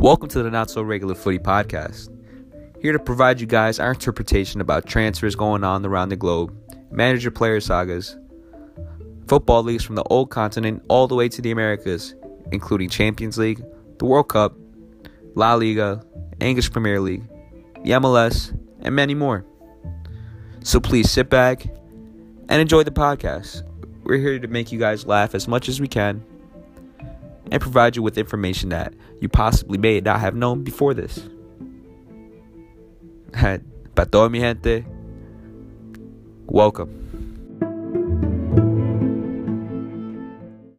Welcome to the Not So Regular Footy Podcast. Here to provide you guys our interpretation about transfers going on around the globe, manager player sagas, football leagues from the old continent all the way to the Americas, including Champions League, the World Cup, La Liga, English Premier League, the MLS, and many more. So please sit back and enjoy the podcast. We're here to make you guys laugh as much as we can and provide you with information that you possibly may not have known before this. Para todo mi gente, welcome.